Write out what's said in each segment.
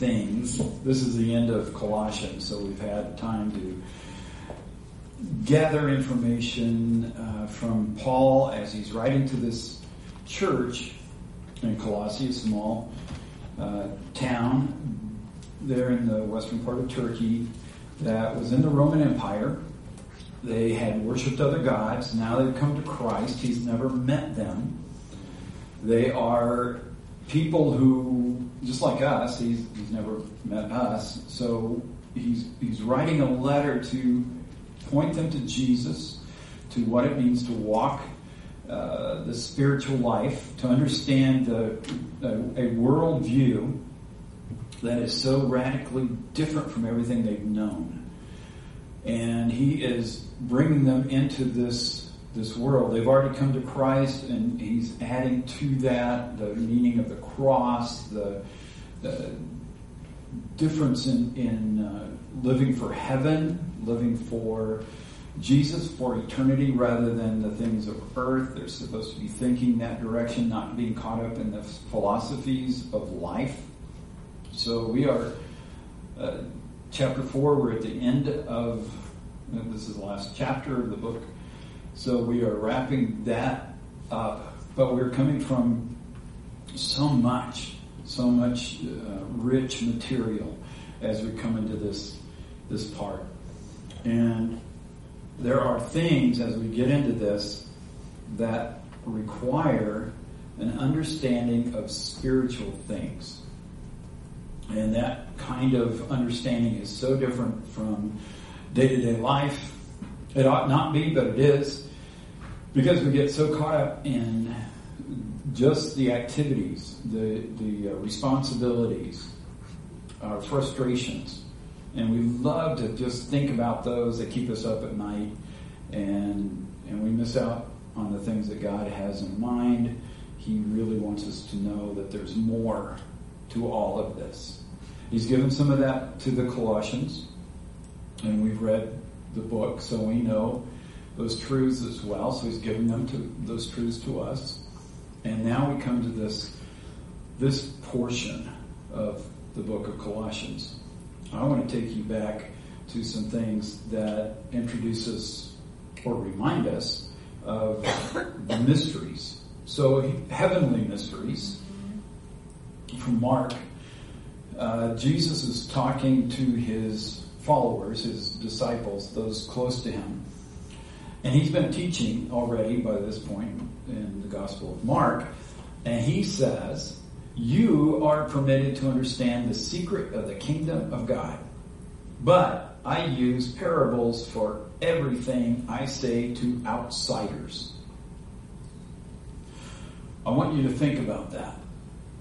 things. This is the end of Colossians, so we've had time to gather information uh, from Paul as he's writing to this church in Colossae, a small uh, town there in the western part of Turkey that was in the Roman Empire. They had worshipped other gods. Now they've come to Christ. He's never met them. They are people who, just like us, he's, he's never met us. So he's, he's writing a letter to point them to Jesus, to what it means to walk uh, the spiritual life, to understand the, a, a worldview that is so radically different from everything they've known. And he is bringing them into this this world. They've already come to Christ, and he's adding to that the meaning of the cross, the, the difference in, in uh, living for heaven, living for Jesus for eternity rather than the things of earth. They're supposed to be thinking that direction, not being caught up in the philosophies of life. So we are, uh, chapter 4, we're at the end of, this is the last chapter of the book. So we are wrapping that up. But we're coming from so much, so much uh, rich material as we come into this, this part. And there are things as we get into this that require an understanding of spiritual things. And that kind of understanding is so different from day to day life. It ought not be, but it is. Because we get so caught up in just the activities, the, the uh, responsibilities, our frustrations. And we love to just think about those that keep us up at night. And, and we miss out on the things that God has in mind. He really wants us to know that there's more to all of this. He's given some of that to the Colossians, and we've read the book, so we know those truths as well. So he's given them to those truths to us. And now we come to this this portion of the book of Colossians. I want to take you back to some things that introduce us or remind us of the mysteries. So heavenly mysteries from Mark uh, Jesus is talking to his followers, his disciples, those close to him. And he's been teaching already by this point in the Gospel of Mark. And he says, You are permitted to understand the secret of the kingdom of God. But I use parables for everything I say to outsiders. I want you to think about that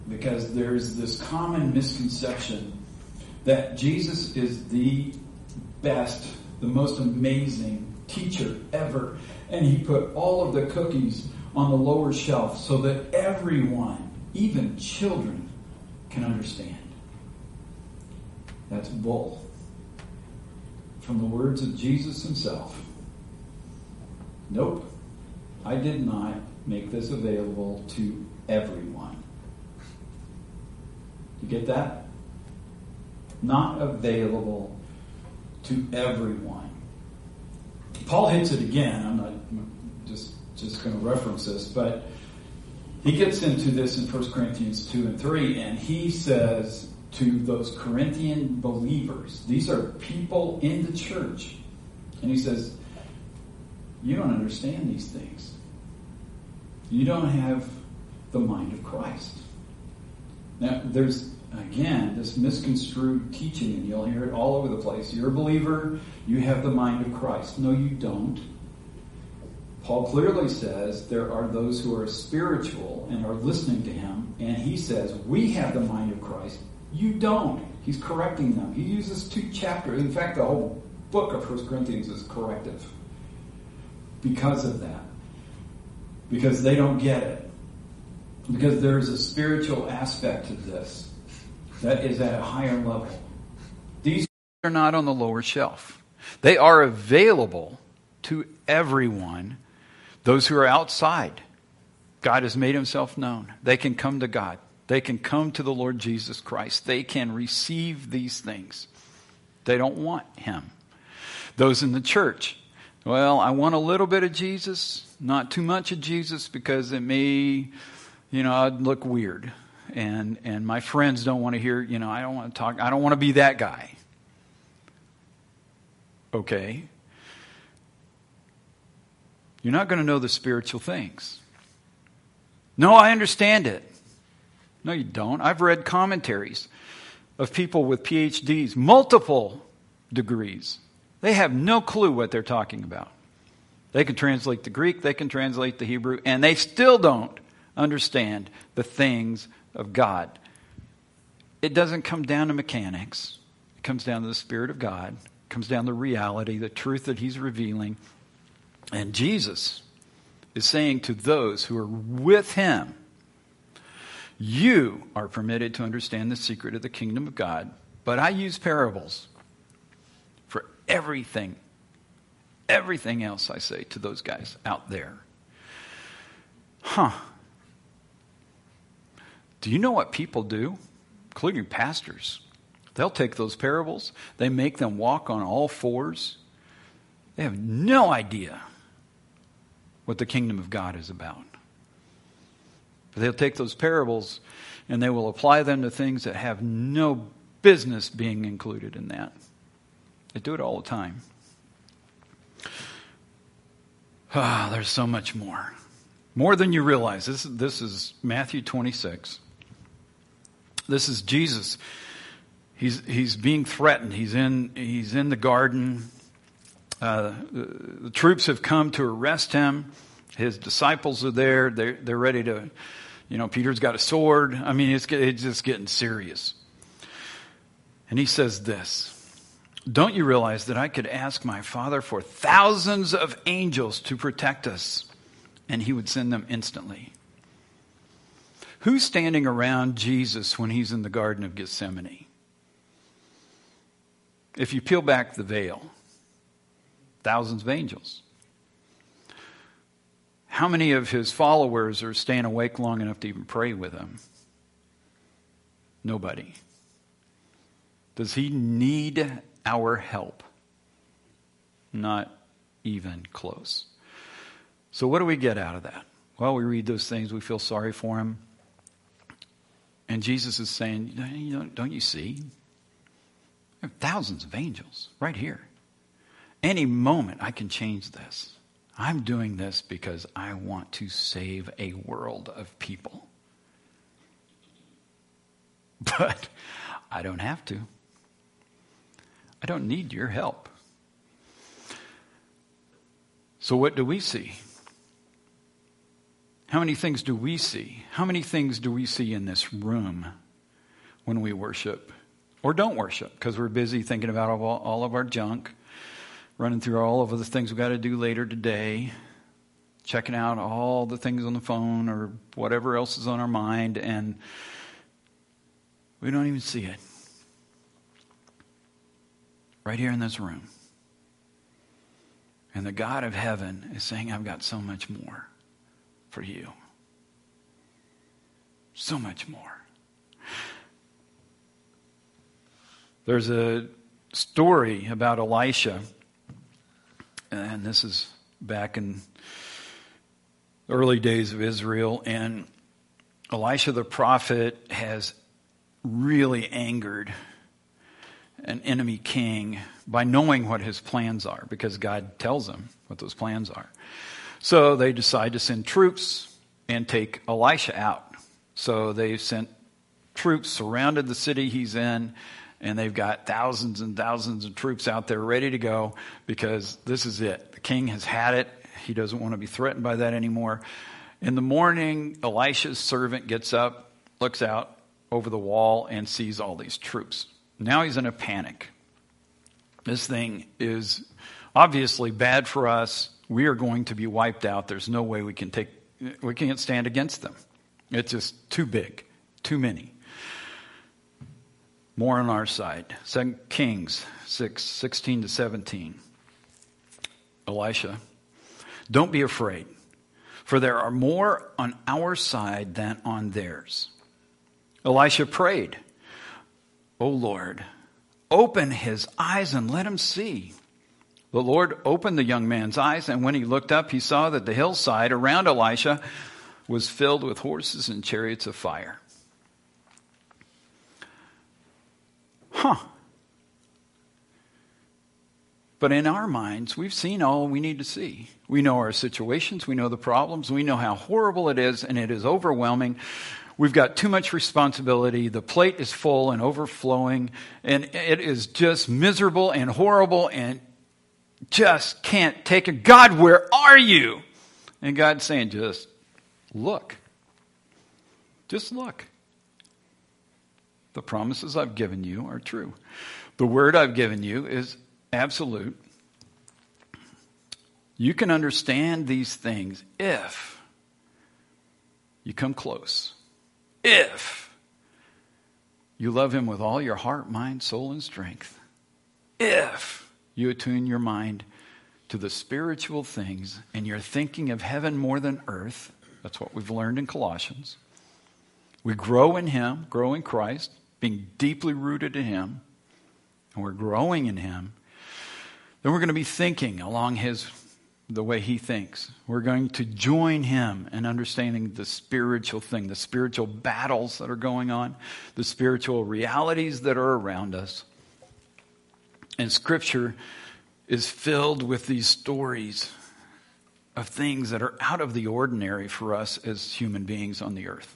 because there's this common misconception that Jesus is the best, the most amazing teacher ever. And he put all of the cookies on the lower shelf so that everyone, even children, can understand. That's bull. From the words of Jesus himself. Nope. I did not make this available to everyone. You get that? Not available to everyone. Paul hits it again. I'm not just just going to reference this, but he gets into this in 1 Corinthians 2 and 3, and he says to those Corinthian believers, these are people in the church, and he says, You don't understand these things. You don't have the mind of Christ. Now, there's, again, this misconstrued teaching, and you'll hear it all over the place. You're a believer, you have the mind of Christ. No, you don't. Paul clearly says there are those who are spiritual and are listening to him, and he says, We have the mind of Christ. You don't. He's correcting them. He uses two chapters. In fact, the whole book of 1 Corinthians is corrective because of that. Because they don't get it because there is a spiritual aspect to this that is at a higher level. These are not on the lower shelf. They are available to everyone, those who are outside. God has made himself known. They can come to God. They can come to the Lord Jesus Christ. They can receive these things. They don't want Him. Those in the church, well, I want a little bit of Jesus, not too much of Jesus because it may, you know, I'd look weird. And, and my friends don't want to hear, you know, I don't want to talk, I don't want to be that guy. Okay. You're not going to know the spiritual things. No, I understand it. No, you don't. I've read commentaries of people with PhDs, multiple degrees. They have no clue what they're talking about. They can translate the Greek, they can translate the Hebrew, and they still don't understand the things of God. It doesn't come down to mechanics, it comes down to the Spirit of God, it comes down to reality, the truth that He's revealing. And Jesus is saying to those who are with Him, you are permitted to understand the secret of the kingdom of God, but I use parables for everything, everything else I say to those guys out there. Huh. Do you know what people do, including pastors? They'll take those parables, they make them walk on all fours. They have no idea what the kingdom of God is about. But they'll take those parables and they will apply them to things that have no business being included in that. They do it all the time. Ah, there's so much more. More than you realize. This, this is Matthew 26. This is Jesus. He's, he's being threatened. He's in, he's in the garden. Uh, the, the troops have come to arrest him. His disciples are there. They're, they're ready to you know, Peter's got a sword. I mean, it's, it's just getting serious. And he says this Don't you realize that I could ask my Father for thousands of angels to protect us, and he would send them instantly? Who's standing around Jesus when he's in the Garden of Gethsemane? If you peel back the veil, thousands of angels. How many of his followers are staying awake long enough to even pray with him? Nobody. Does he need our help? Not even close. So, what do we get out of that? Well, we read those things, we feel sorry for him. And Jesus is saying, Don't you see? There are thousands of angels right here. Any moment I can change this. I'm doing this because I want to save a world of people. But I don't have to. I don't need your help. So, what do we see? How many things do we see? How many things do we see in this room when we worship or don't worship because we're busy thinking about all, all of our junk running through all of the things we've got to do later today, checking out all the things on the phone or whatever else is on our mind, and we don't even see it. Right here in this room. And the God of heaven is saying, I've got so much more for you. So much more. There's a story about Elisha and this is back in the early days of Israel, and Elisha the prophet has really angered an enemy king by knowing what his plans are because God tells him what those plans are. So they decide to send troops and take Elisha out. So they sent troops, surrounded the city he's in, and they've got thousands and thousands of troops out there ready to go because this is it. The king has had it. He doesn't want to be threatened by that anymore. In the morning, Elisha's servant gets up, looks out over the wall, and sees all these troops. Now he's in a panic. This thing is obviously bad for us. We are going to be wiped out. There's no way we can take, we can't stand against them. It's just too big, too many more on our side. Second Kings 6, 16 to 17. Elisha, don't be afraid, for there are more on our side than on theirs. Elisha prayed, O Lord, open his eyes and let him see. The Lord opened the young man's eyes, and when he looked up, he saw that the hillside around Elisha was filled with horses and chariots of fire. Huh. But in our minds, we've seen all we need to see. We know our situations, we know the problems, we know how horrible it is, and it is overwhelming. We've got too much responsibility. The plate is full and overflowing, and it is just miserable and horrible and just can't take it. God, where are you? And God's saying, just look. Just look. The promises I've given you are true. The word I've given you is absolute. You can understand these things if you come close. If you love Him with all your heart, mind, soul, and strength. If you attune your mind to the spiritual things and you're thinking of heaven more than earth. That's what we've learned in Colossians. We grow in Him, grow in Christ, being deeply rooted in Him, and we're growing in Him. Then we're going to be thinking along His the way He thinks. We're going to join Him in understanding the spiritual thing, the spiritual battles that are going on, the spiritual realities that are around us. And Scripture is filled with these stories of things that are out of the ordinary for us as human beings on the earth.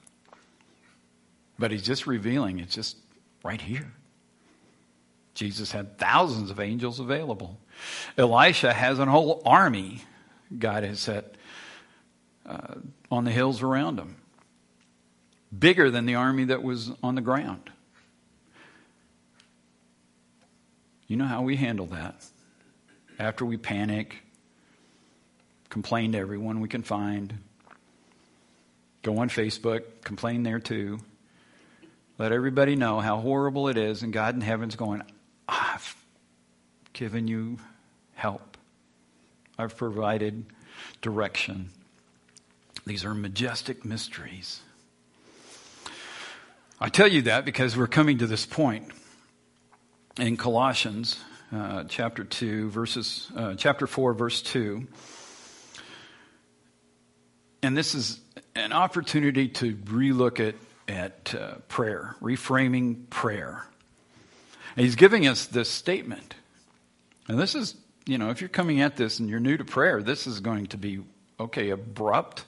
But he's just revealing it's just right here. Jesus had thousands of angels available. Elisha has a whole army God has set uh, on the hills around him, bigger than the army that was on the ground. You know how we handle that. After we panic, complain to everyone we can find, go on Facebook, complain there too. Let everybody know how horrible it is, and God in heaven's going, I've given you help. I've provided direction. These are majestic mysteries. I tell you that because we're coming to this point in Colossians uh, chapter 2, verses, uh, chapter 4, verse 2. And this is an opportunity to relook at, at uh, prayer, reframing prayer. And he's giving us this statement. And this is, you know, if you're coming at this and you're new to prayer, this is going to be, okay, abrupt.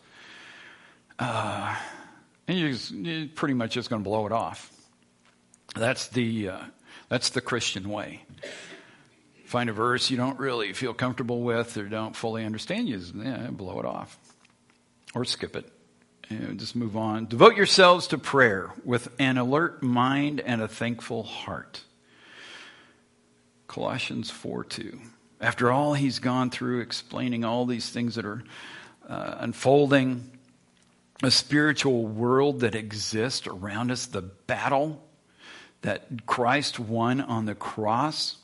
Uh, and you're, just, you're, pretty much just going to blow it off. That's the, uh, that's the Christian way find a verse you don't really feel comfortable with or don't fully understand, you just, yeah, blow it off or skip it. And just move on. Devote yourselves to prayer with an alert mind and a thankful heart. Colossians 4 2. After all he's gone through explaining all these things that are uh, unfolding, a spiritual world that exists around us, the battle that Christ won on the cross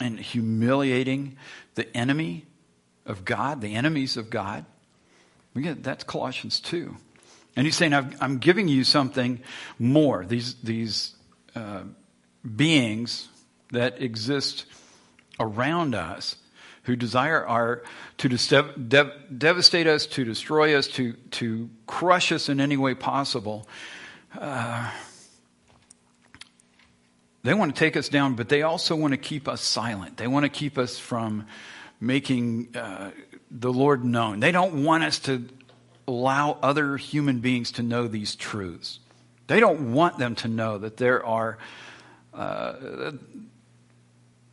and humiliating the enemy of God, the enemies of God. Get, that's Colossians 2. And he's saying, I'm giving you something more. These, these uh, beings that exist around us who desire our, to dev- devastate us, to destroy us, to, to crush us in any way possible. Uh, they want to take us down, but they also want to keep us silent. They want to keep us from making uh, the Lord known. They don't want us to allow other human beings to know these truths. They don't want them to know that there are uh,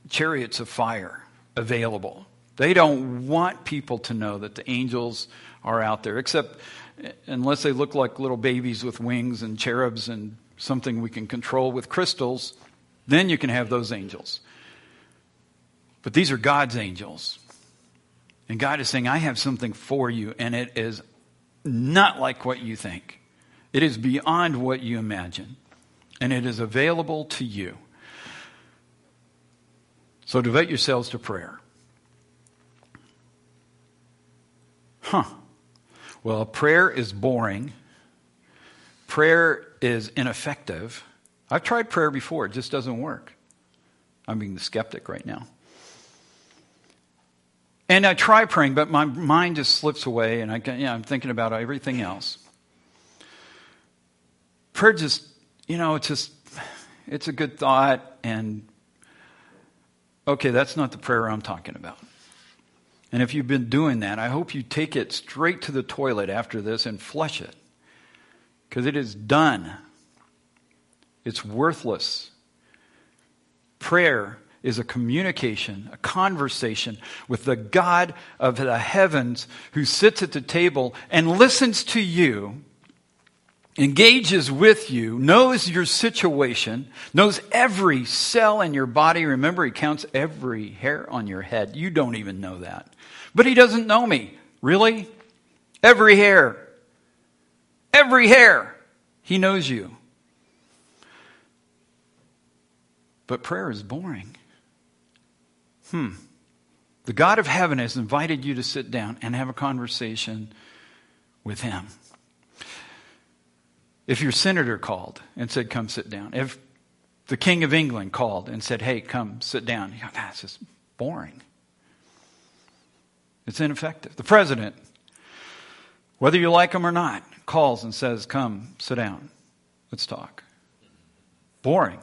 chariots of fire available. They don't want people to know that the angels are out there, except unless they look like little babies with wings and cherubs and something we can control with crystals. Then you can have those angels. But these are God's angels. And God is saying, I have something for you, and it is not like what you think. It is beyond what you imagine, and it is available to you. So devote yourselves to prayer. Huh. Well, prayer is boring. Prayer is ineffective. I've tried prayer before, it just doesn't work. I'm being the skeptic right now. And I try praying, but my mind just slips away, and I, yeah, I'm thinking about everything else. Prayer just, you know, it's just, it's a good thought, and okay, that's not the prayer I'm talking about. And if you've been doing that, I hope you take it straight to the toilet after this and flush it. Because it is done. It's worthless. Prayer is a communication, a conversation with the God of the heavens who sits at the table and listens to you, engages with you, knows your situation, knows every cell in your body. Remember, he counts every hair on your head. You don't even know that. But he doesn't know me. Really? Every hair. Every hair. He knows you. But prayer is boring. Hmm. The God of heaven has invited you to sit down and have a conversation with him. If your senator called and said, Come sit down, if the King of England called and said, Hey, come sit down, you that's just boring. It's ineffective. The president, whether you like him or not, calls and says, Come, sit down. Let's talk. Boring.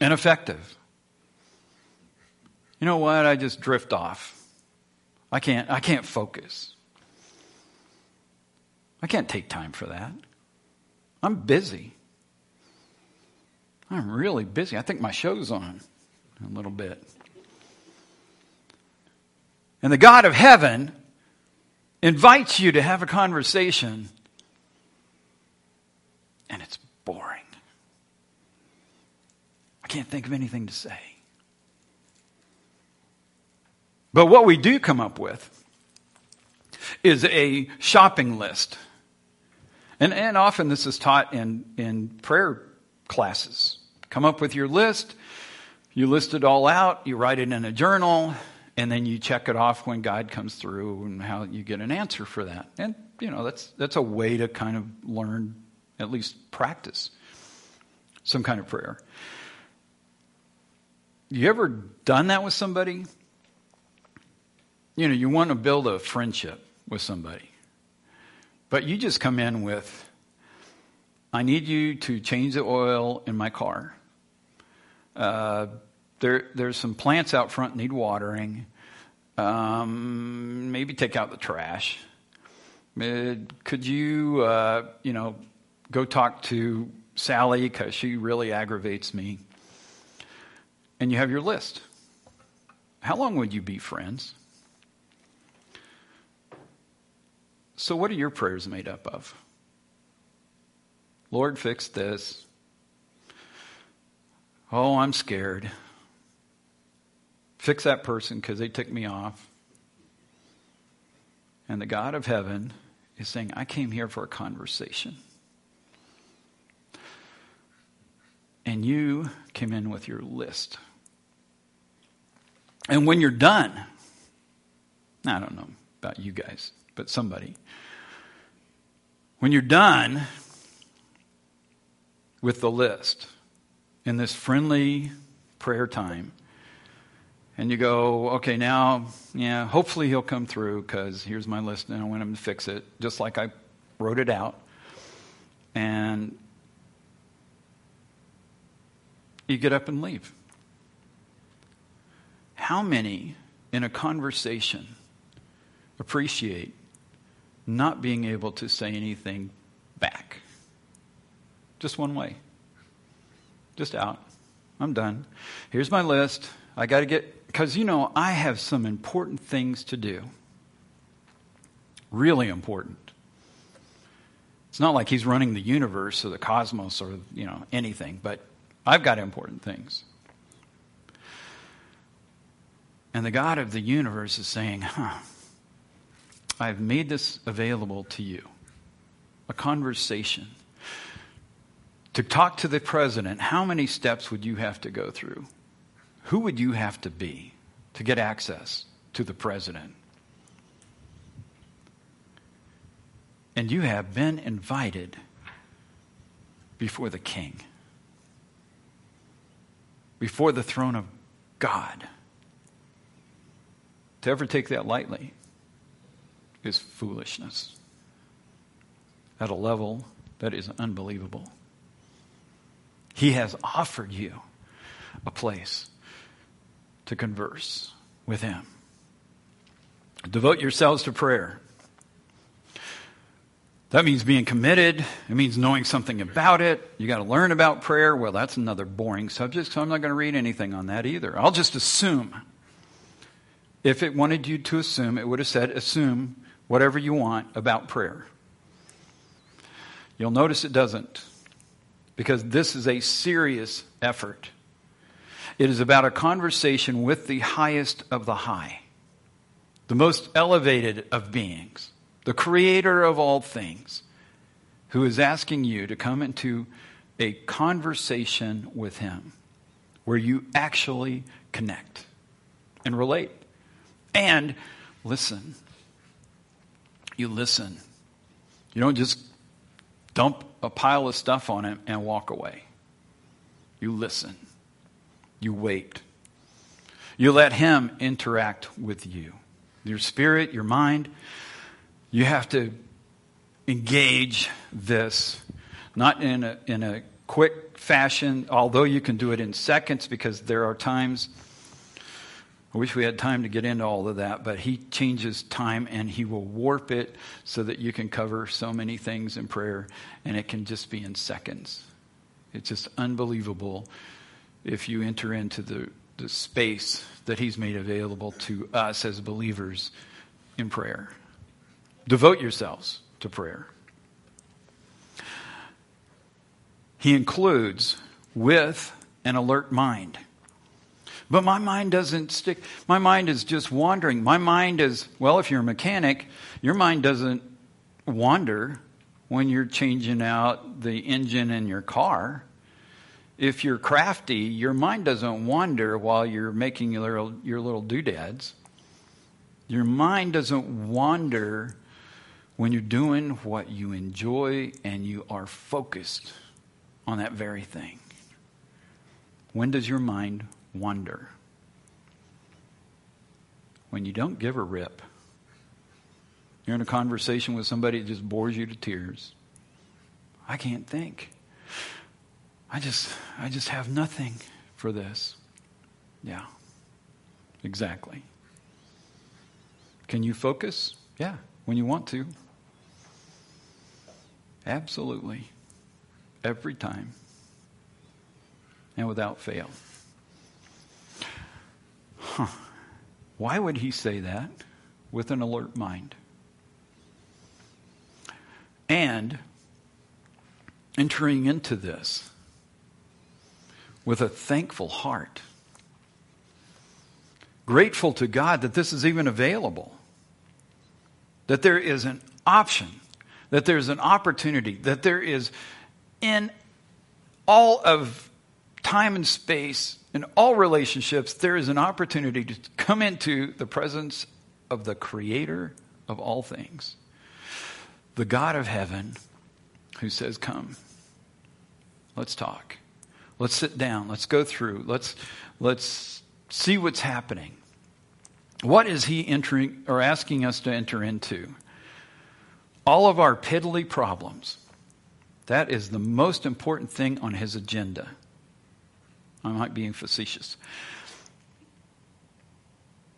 Ineffective. You know what? I just drift off. I can't, I can't focus. I can't take time for that. I'm busy. I'm really busy. I think my show's on a little bit. And the God of heaven invites you to have a conversation, and it's boring. I can't think of anything to say. But what we do come up with is a shopping list. And, and often this is taught in, in prayer classes. Come up with your list, you list it all out, you write it in a journal, and then you check it off when God comes through and how you get an answer for that. And you know, that's that's a way to kind of learn, at least practice some kind of prayer. You ever done that with somebody? You know, you want to build a friendship with somebody. But you just come in with I need you to change the oil in my car. Uh, there, there's some plants out front need watering. Um, maybe take out the trash. Uh, could you, uh, you know, go talk to Sally because she really aggravates me? And you have your list. How long would you be friends? So, what are your prayers made up of? Lord, fix this. Oh, I'm scared. Fix that person because they took me off. And the God of heaven is saying, I came here for a conversation. And you came in with your list. And when you're done, I don't know about you guys, but somebody, when you're done with the list in this friendly prayer time, and you go, okay, now, yeah, hopefully he'll come through because here's my list and I want him to fix it, just like I wrote it out. And you get up and leave. How many in a conversation appreciate not being able to say anything back? Just one way. Just out. I'm done. Here's my list. I got to get because, you know, I have some important things to do. Really important. It's not like he's running the universe or the cosmos or, you know, anything, but I've got important things. And the God of the universe is saying, huh, I've made this available to you. A conversation. To talk to the president, how many steps would you have to go through? who would you have to be to get access to the president? And you have been invited before the king, before the throne of God. To ever take that lightly is foolishness at a level that is unbelievable. He has offered you a place to converse with Him. Devote yourselves to prayer. That means being committed. It means knowing something about it. You got to learn about prayer. Well, that's another boring subject, so I'm not going to read anything on that either. I'll just assume. If it wanted you to assume, it would have said, assume whatever you want about prayer. You'll notice it doesn't, because this is a serious effort. It is about a conversation with the highest of the high, the most elevated of beings the creator of all things, who is asking you to come into a conversation with him where you actually connect and relate and listen. You listen. You don't just dump a pile of stuff on him and walk away. You listen. You wait. You let him interact with you. Your spirit, your mind, you have to engage this, not in a, in a quick fashion, although you can do it in seconds because there are times. I wish we had time to get into all of that, but he changes time and he will warp it so that you can cover so many things in prayer and it can just be in seconds. It's just unbelievable if you enter into the, the space that he's made available to us as believers in prayer. Devote yourselves to prayer. He includes with an alert mind. But my mind doesn't stick. My mind is just wandering. My mind is, well, if you're a mechanic, your mind doesn't wander when you're changing out the engine in your car. If you're crafty, your mind doesn't wander while you're making your little, your little doodads. Your mind doesn't wander when you're doing what you enjoy and you are focused on that very thing. When does your mind wander? When you don't give a rip. You're in a conversation with somebody that just bores you to tears. I can't think. I just I just have nothing for this. Yeah. Exactly. Can you focus? Yeah, when you want to. Absolutely. Every time. And without fail. Huh. Why would he say that with an alert mind? And entering into this with a thankful heart, grateful to God that this is even available, that there is an option that there's an opportunity, that there is in all of time and space, in all relationships, there is an opportunity to come into the presence of the Creator of all things, the God of heaven, who says, Come, let's talk. Let's sit down. Let's go through. Let's, let's see what's happening. What is he entering or asking us to enter into? all of our piddly problems. That is the most important thing on his agenda. I might be being facetious.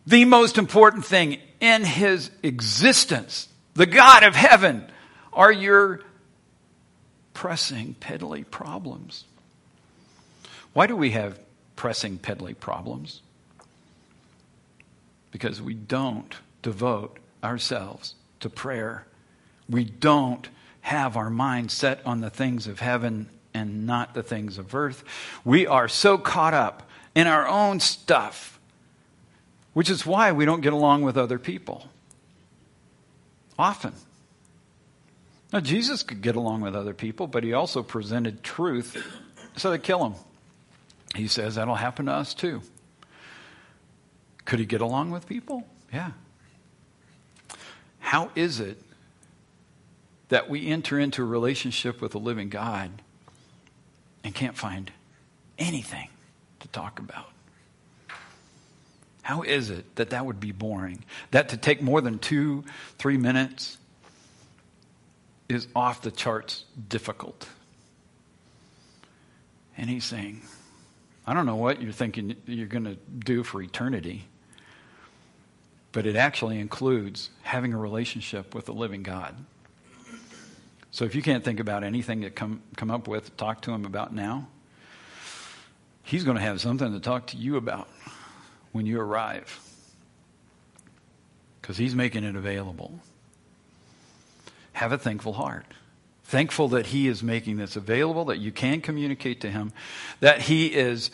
The most important thing in his existence, the God of heaven, are your pressing, piddly problems. Why do we have pressing, piddly problems? Because we don't devote ourselves to prayer we don't have our mind set on the things of heaven and not the things of earth. We are so caught up in our own stuff, which is why we don't get along with other people. Often. Now, Jesus could get along with other people, but he also presented truth so they kill him. He says that'll happen to us too. Could he get along with people? Yeah. How is it that we enter into a relationship with the living God and can't find anything to talk about. How is it that that would be boring? That to take more than two, three minutes is off the charts difficult. And he's saying, I don't know what you're thinking you're going to do for eternity, but it actually includes having a relationship with the living God. So if you can't think about anything to come, come up with, talk to him about now, he's going to have something to talk to you about when you arrive because he's making it available. Have a thankful heart. Thankful that he is making this available, that you can communicate to him, that he is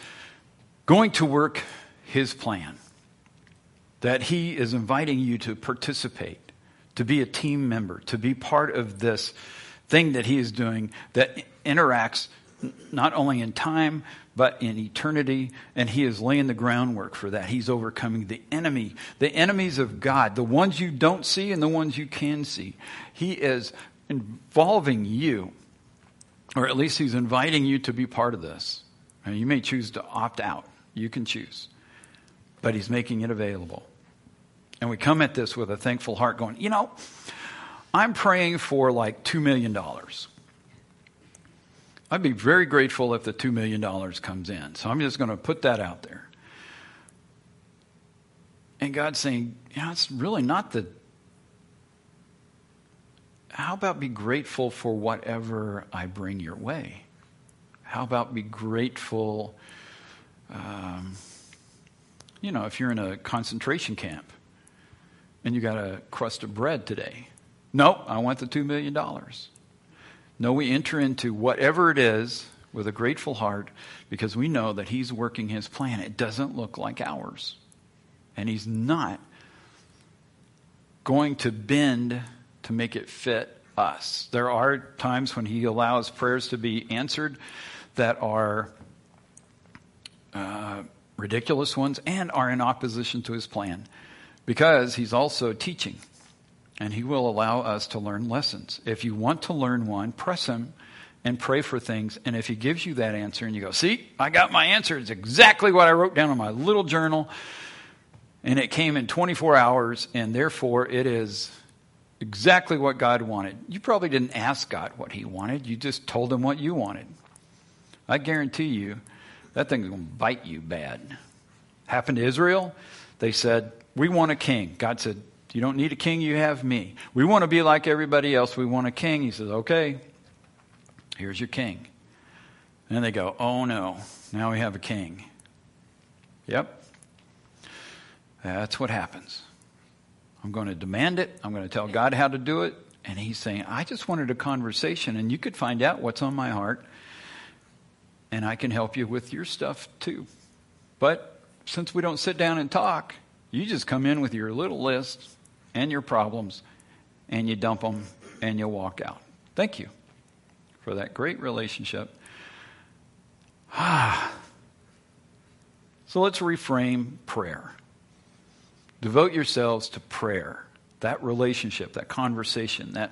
going to work his plan, that he is inviting you to participate, to be a team member, to be part of this thing that he is doing that interacts not only in time, but in eternity. And he is laying the groundwork for that. He's overcoming the enemy, the enemies of God, the ones you don't see and the ones you can see. He is involving you, or at least he's inviting you to be part of this. And you may choose to opt out. You can choose. But he's making it available. And we come at this with a thankful heart going, you know, I'm praying for like $2 million. I'd be very grateful if the $2 million comes in. So I'm just going to put that out there. And God's saying, yeah, it's really not the. How about be grateful for whatever I bring your way? How about be grateful, um, you know, if you're in a concentration camp and you got a crust of bread today? Nope, I want the $2 million. No, we enter into whatever it is with a grateful heart because we know that He's working His plan. It doesn't look like ours. And He's not going to bend to make it fit us. There are times when He allows prayers to be answered that are uh, ridiculous ones and are in opposition to His plan because He's also teaching and He will allow us to learn lessons. If you want to learn one, press Him and pray for things. And if He gives you that answer and you go, See, I got my answer, it's exactly what I wrote down in my little journal, and it came in 24 hours, and therefore it is exactly what God wanted. You probably didn't ask God what He wanted, you just told Him what you wanted. I guarantee you, that thing's going to bite you bad. Happened to Israel. They said, We want a king. God said, you don't need a king, you have me. We want to be like everybody else. We want a king. He says, Okay, here's your king. And they go, Oh no, now we have a king. Yep. That's what happens. I'm going to demand it. I'm going to tell God how to do it. And he's saying, I just wanted a conversation, and you could find out what's on my heart, and I can help you with your stuff too. But since we don't sit down and talk, you just come in with your little list and your problems, and you dump them and you walk out. Thank you for that great relationship. Ah. So let's reframe prayer. Devote yourselves to prayer, that relationship, that conversation, that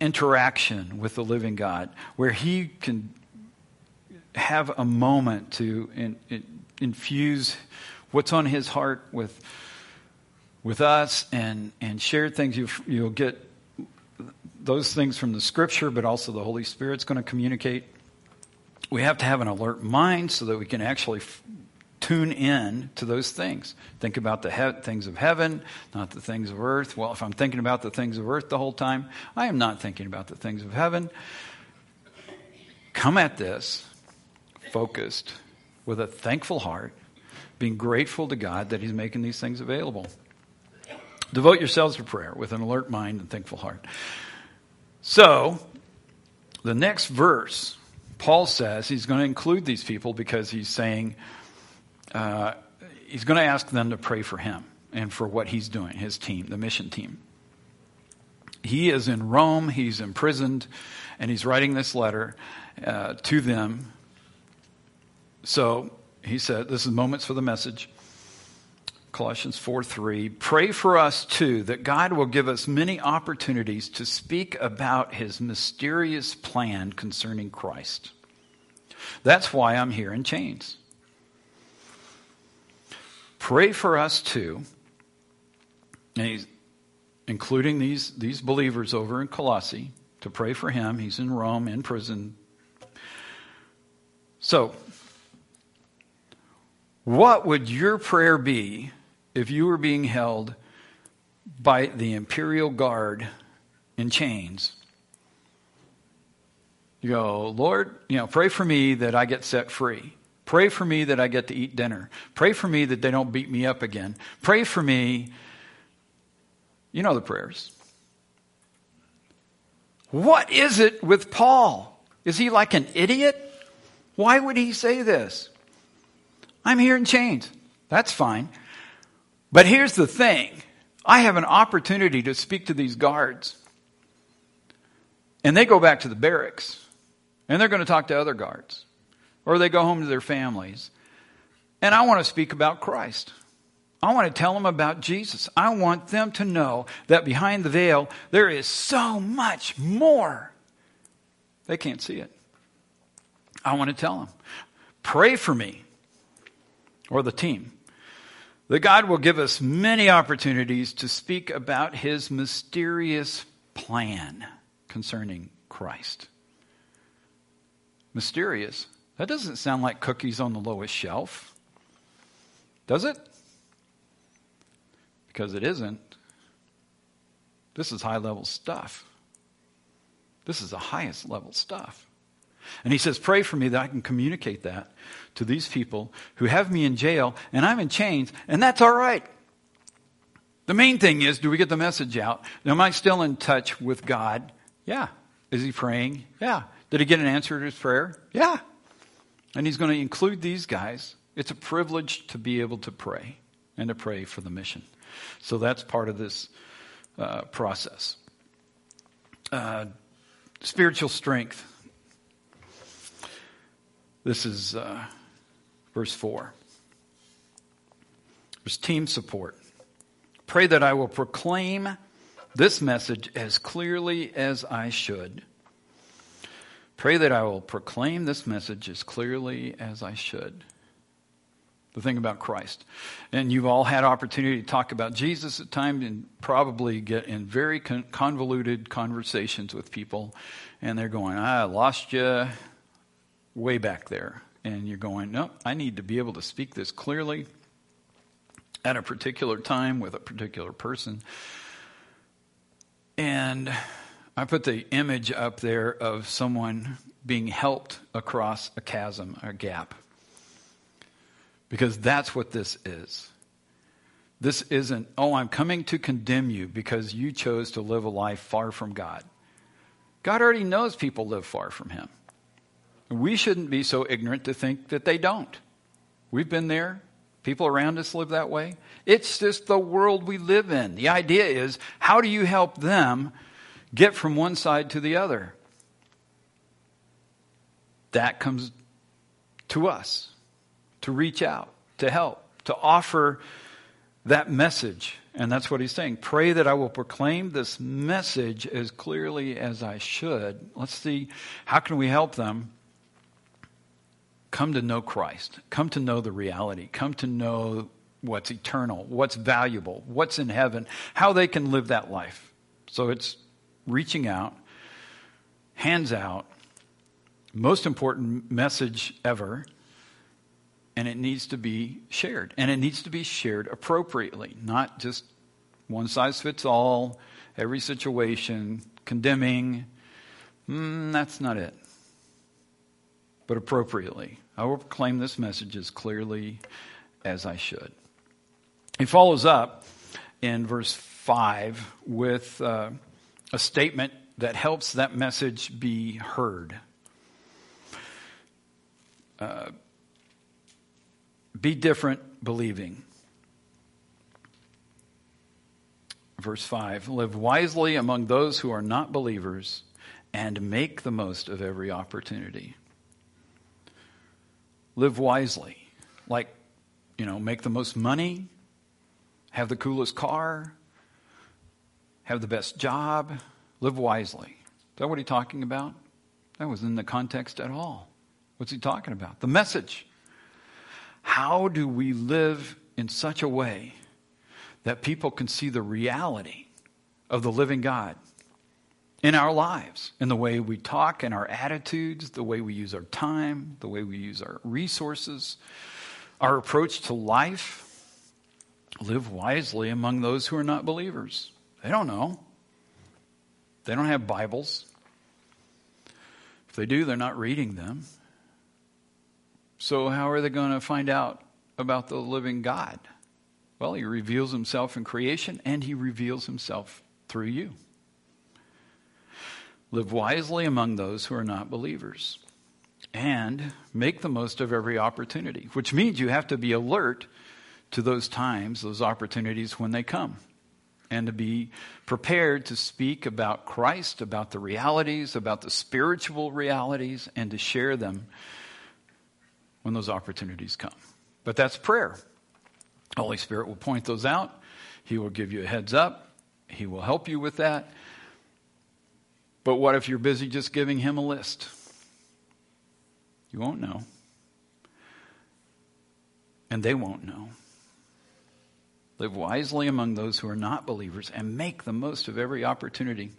interaction with the living God, where He can have a moment to in, in, infuse what's on His heart with with us and, and share things. You, you'll get those things from the scripture, but also the Holy Spirit's going to communicate. We have to have an alert mind so that we can actually f- tune in to those things. Think about the he- things of heaven, not the things of earth. Well, if I'm thinking about the things of earth the whole time, I am not thinking about the things of heaven. Come at this focused with a thankful heart, being grateful to God that He's making these things available. Devote yourselves to prayer with an alert mind and thankful heart. So, the next verse, Paul says he's going to include these people because he's saying uh, he's going to ask them to pray for him and for what he's doing, his team, the mission team. He is in Rome, he's imprisoned, and he's writing this letter uh, to them. So he said, This is Moments for the Message. Colossians 4 3. Pray for us too that God will give us many opportunities to speak about his mysterious plan concerning Christ. That's why I'm here in chains. Pray for us too, including these, these believers over in Colossae, to pray for him. He's in Rome, in prison. So, what would your prayer be if you were being held by the imperial guard in chains? You go, Lord, you know, pray for me that I get set free. Pray for me that I get to eat dinner. Pray for me that they don't beat me up again. Pray for me. You know the prayers. What is it with Paul? Is he like an idiot? Why would he say this? I'm here in chains. That's fine. But here's the thing I have an opportunity to speak to these guards. And they go back to the barracks. And they're going to talk to other guards. Or they go home to their families. And I want to speak about Christ. I want to tell them about Jesus. I want them to know that behind the veil, there is so much more. They can't see it. I want to tell them. Pray for me or the team. That God will give us many opportunities to speak about his mysterious plan concerning Christ. Mysterious. That doesn't sound like cookies on the lowest shelf. Does it? Because it isn't. This is high level stuff. This is the highest level stuff. And he says, Pray for me that I can communicate that to these people who have me in jail and I'm in chains, and that's all right. The main thing is, do we get the message out? Am I still in touch with God? Yeah. Is he praying? Yeah. Did he get an answer to his prayer? Yeah. And he's going to include these guys. It's a privilege to be able to pray and to pray for the mission. So that's part of this uh, process. Uh, spiritual strength. This is uh, verse 4. There's team support. Pray that I will proclaim this message as clearly as I should. Pray that I will proclaim this message as clearly as I should. The thing about Christ. And you've all had opportunity to talk about Jesus at times and probably get in very convoluted conversations with people. And they're going, I lost you way back there. And you're going, no, I need to be able to speak this clearly at a particular time with a particular person. And I put the image up there of someone being helped across a chasm, a gap. Because that's what this is. This isn't, oh, I'm coming to condemn you because you chose to live a life far from God. God already knows people live far from Him. We shouldn't be so ignorant to think that they don't. We've been there. People around us live that way. It's just the world we live in. The idea is how do you help them get from one side to the other? That comes to us to reach out, to help, to offer that message. And that's what he's saying. Pray that I will proclaim this message as clearly as I should. Let's see, how can we help them? Come to know Christ, come to know the reality, come to know what's eternal, what's valuable, what's in heaven, how they can live that life. So it's reaching out, hands out, most important message ever, and it needs to be shared. And it needs to be shared appropriately, not just one size fits all, every situation, condemning. Mm, that's not it but appropriately. I will proclaim this message as clearly as I should. He follows up in verse 5 with uh, a statement that helps that message be heard. Uh, be different, believing. Verse 5 Live wisely among those who are not believers and make the most of every opportunity live wisely. Like, you know, make the most money, have the coolest car, have the best job, live wisely. Is that what he's talking about? That was in the context at all. What's he talking about? The message. How do we live in such a way that people can see the reality of the living God in our lives, in the way we talk, in our attitudes, the way we use our time, the way we use our resources, our approach to life? Live wisely among those who are not believers. They don't know. They don't have Bibles. If they do, they're not reading them. So, how are they going to find out about the living God? Well, He reveals Himself in creation and He reveals Himself through you. Live wisely among those who are not believers and make the most of every opportunity, which means you have to be alert to those times, those opportunities when they come and to be prepared to speak about Christ, about the realities, about the spiritual realities, and to share them when those opportunities come. But that's prayer. Holy Spirit will point those out. He will give you a heads up. He will help you with that. But what if you're busy just giving him a list? You won't know. And they won't know. Live wisely among those who are not believers and make the most of every opportunity.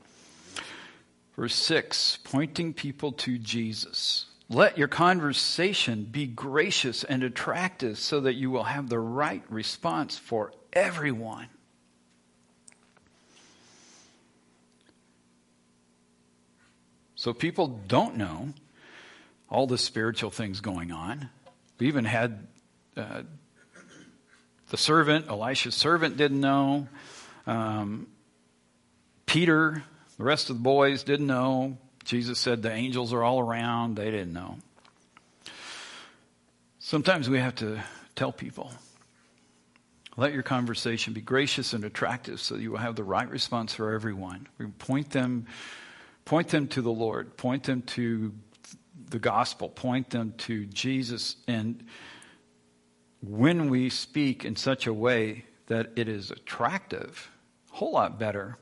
Verse 6 pointing people to Jesus. Let your conversation be gracious and attractive so that you will have the right response for everyone. So people don't know all the spiritual things going on. We even had uh, the servant, Elisha's servant, didn't know. Um, Peter, the rest of the boys didn't know. Jesus said the angels are all around. They didn't know. Sometimes we have to tell people. Let your conversation be gracious and attractive so you will have the right response for everyone. We point them, point them to the Lord, point them to the gospel, point them to Jesus, and when we speak in such a way that it is attractive, a whole lot better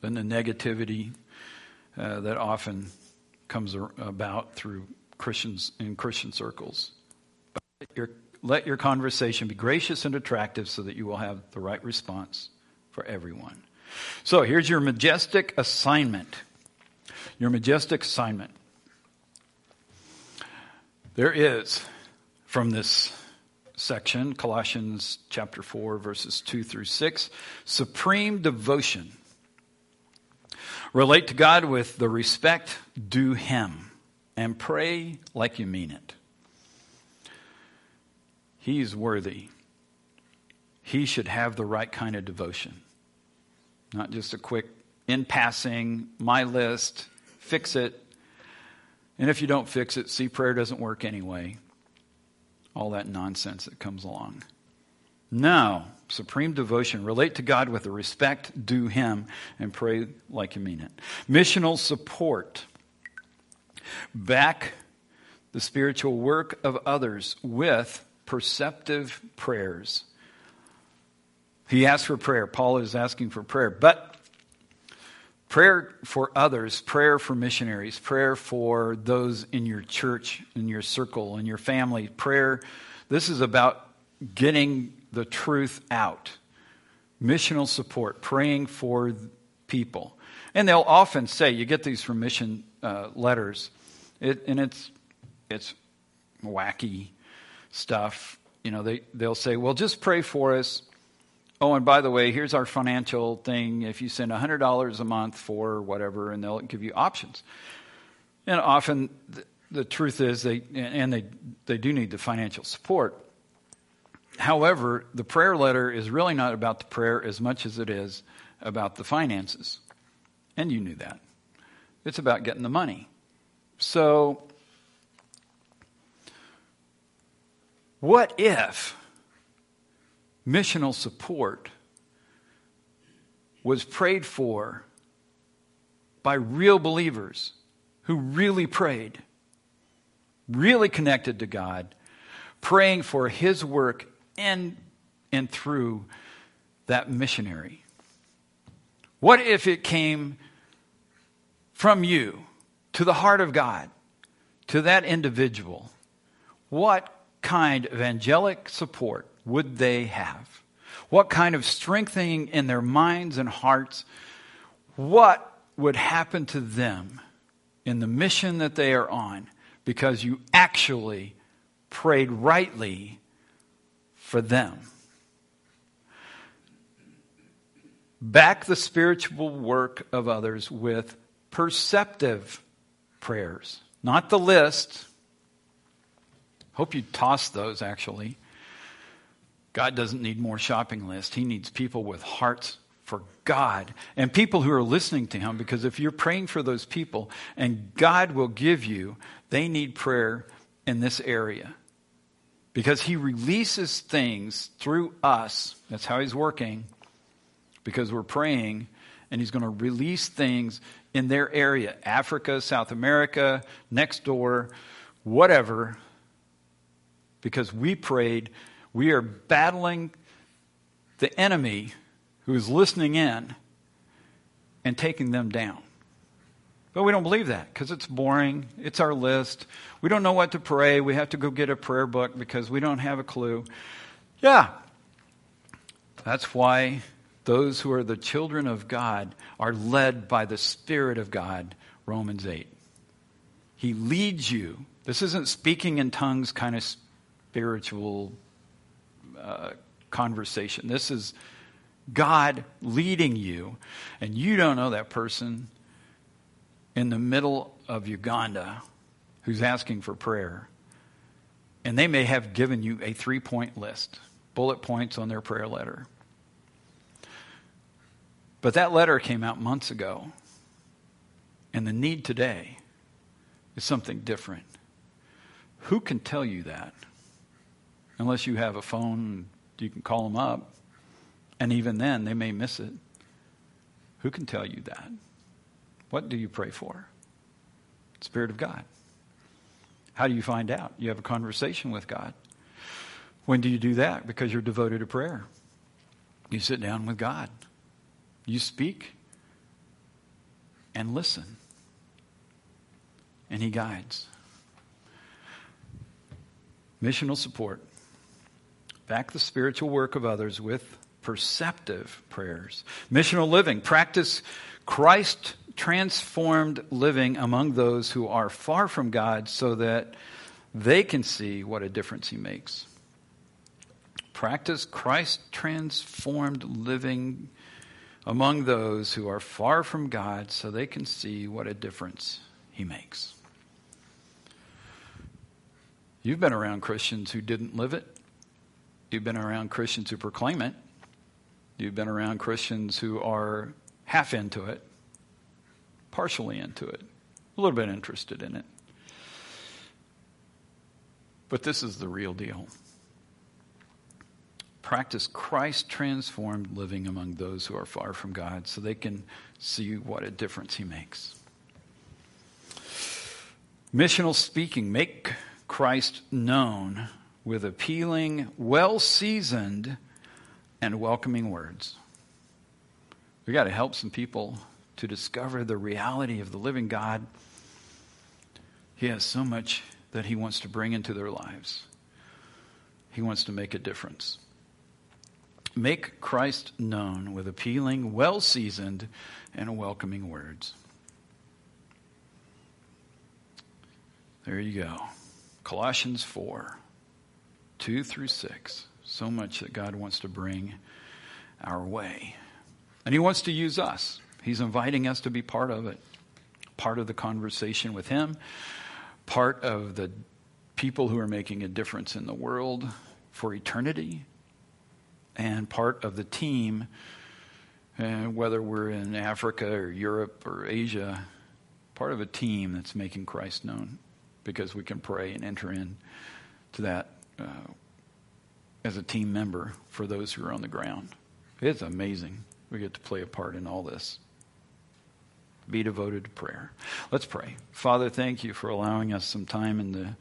than the negativity uh, that often comes about through Christians in Christian circles. Let your, let your conversation be gracious and attractive so that you will have the right response for everyone. So here's your majestic assignment. Your majestic assignment. There is from this section, Colossians chapter 4, verses 2 through 6. Supreme devotion. Relate to God with the respect due Him and pray like you mean it. He's worthy. He should have the right kind of devotion. Not just a quick in passing, my list, fix it. And if you don't fix it, see, prayer doesn't work anyway all that nonsense that comes along. No, supreme devotion. Relate to God with the respect due Him and pray like you mean it. Missional support. Back the spiritual work of others with perceptive prayers. He asked for prayer. Paul is asking for prayer. But prayer for others, prayer for missionaries, prayer for those in your church, in your circle, in your family, prayer. This is about getting the truth out. Missional support, praying for people. And they'll often say, you get these from mission uh, letters, it, and it's, it's wacky stuff. You know, they, they'll say, well, just pray for us Oh, and by the way, here's our financial thing. If you send $100 a month for whatever, and they'll give you options. And often the, the truth is, they, and they, they do need the financial support. However, the prayer letter is really not about the prayer as much as it is about the finances. And you knew that. It's about getting the money. So, what if missional support was prayed for by real believers who really prayed, really connected to God, praying for His work in and through that missionary. What if it came from you to the heart of God to that individual, what kind of angelic support would they have? What kind of strengthening in their minds and hearts? What would happen to them in the mission that they are on because you actually prayed rightly for them? Back the spiritual work of others with perceptive prayers, not the list. Hope you toss those actually. God doesn't need more shopping lists. He needs people with hearts for God and people who are listening to Him because if you're praying for those people and God will give you, they need prayer in this area. Because He releases things through us. That's how He's working because we're praying and he's going to release things in their area Africa, South America, next door, whatever. Because we prayed, we are battling the enemy who is listening in and taking them down. But we don't believe that because it's boring. It's our list. We don't know what to pray. We have to go get a prayer book because we don't have a clue. Yeah. That's why those who are the children of God are led by the Spirit of God, Romans 8. He leads you. This isn't speaking in tongues kind of spiritual uh, conversation. This is God leading you, and you don't know that person in the middle of Uganda who's asking for prayer. And they may have given you a three point list, bullet points on their prayer letter. But that letter came out months ago. And the need today is something different. Who can tell you that? Unless you have a phone, you can call them up. And even then, they may miss it. Who can tell you that? What do you pray for? Spirit of God. How do you find out? You have a conversation with God. When do you do that? Because you're devoted to prayer. You sit down with God. You speak and listen, and He guides. Missional support. Back the spiritual work of others with perceptive prayers. Missional living. Practice Christ transformed living among those who are far from God so that they can see what a difference He makes. Practice Christ transformed living among those who are far from God so they can see what a difference He makes. You've been around Christians who didn't live it. You've been around Christians who proclaim it. You've been around Christians who are half into it, partially into it, a little bit interested in it. But this is the real deal practice Christ transformed living among those who are far from God so they can see what a difference He makes. Missional speaking, make Christ known with appealing, well seasoned, and welcoming words. We got to help some people to discover the reality of the living God. He has so much that He wants to bring into their lives. He wants to make a difference. Make Christ known with appealing, well seasoned, and welcoming words. There you go. Colossians 4 2 through 6. So much that God wants to bring our way. And He wants to use us. He's inviting us to be part of it, part of the conversation with Him, part of the people who are making a difference in the world for eternity and part of the team, uh, whether we're in Africa or Europe or Asia, part of a team that's making Christ known because we can pray and enter in to that uh, as a team member for those who are on the ground. It's amazing. We get to play a part in all this. Be devoted to prayer. Let's pray. Father, thank you for allowing us some time in the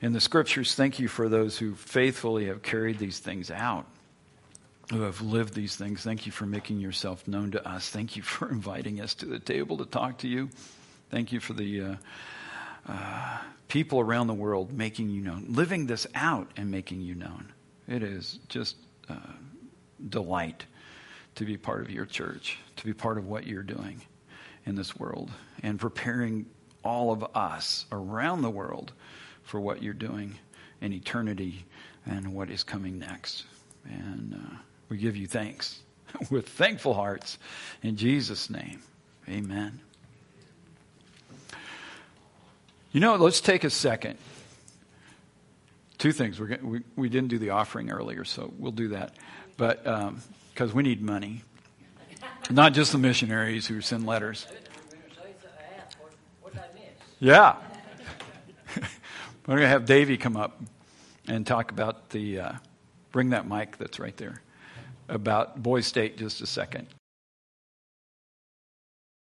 in the scriptures. Thank you for those who faithfully have carried these things out who have lived these things. Thank you for making yourself known to us. Thank you for inviting us to the table to talk to you. Thank you for the uh, uh, people around the world making you known, living this out and making you known. It is just uh, delight to be part of your church, to be part of what you're doing in this world, and preparing all of us around the world for what you're doing in eternity and what is coming next. And uh, we give you thanks with thankful hearts in Jesus' name. Amen. You know, let's take a second. Two things. We're, we, we didn't do the offering earlier, so we'll do that. But because um, we need money, not just the missionaries who send letters. Yeah. We're going to have Davey come up and talk about the, uh, bring that mic that's right there, about Boys State just a second.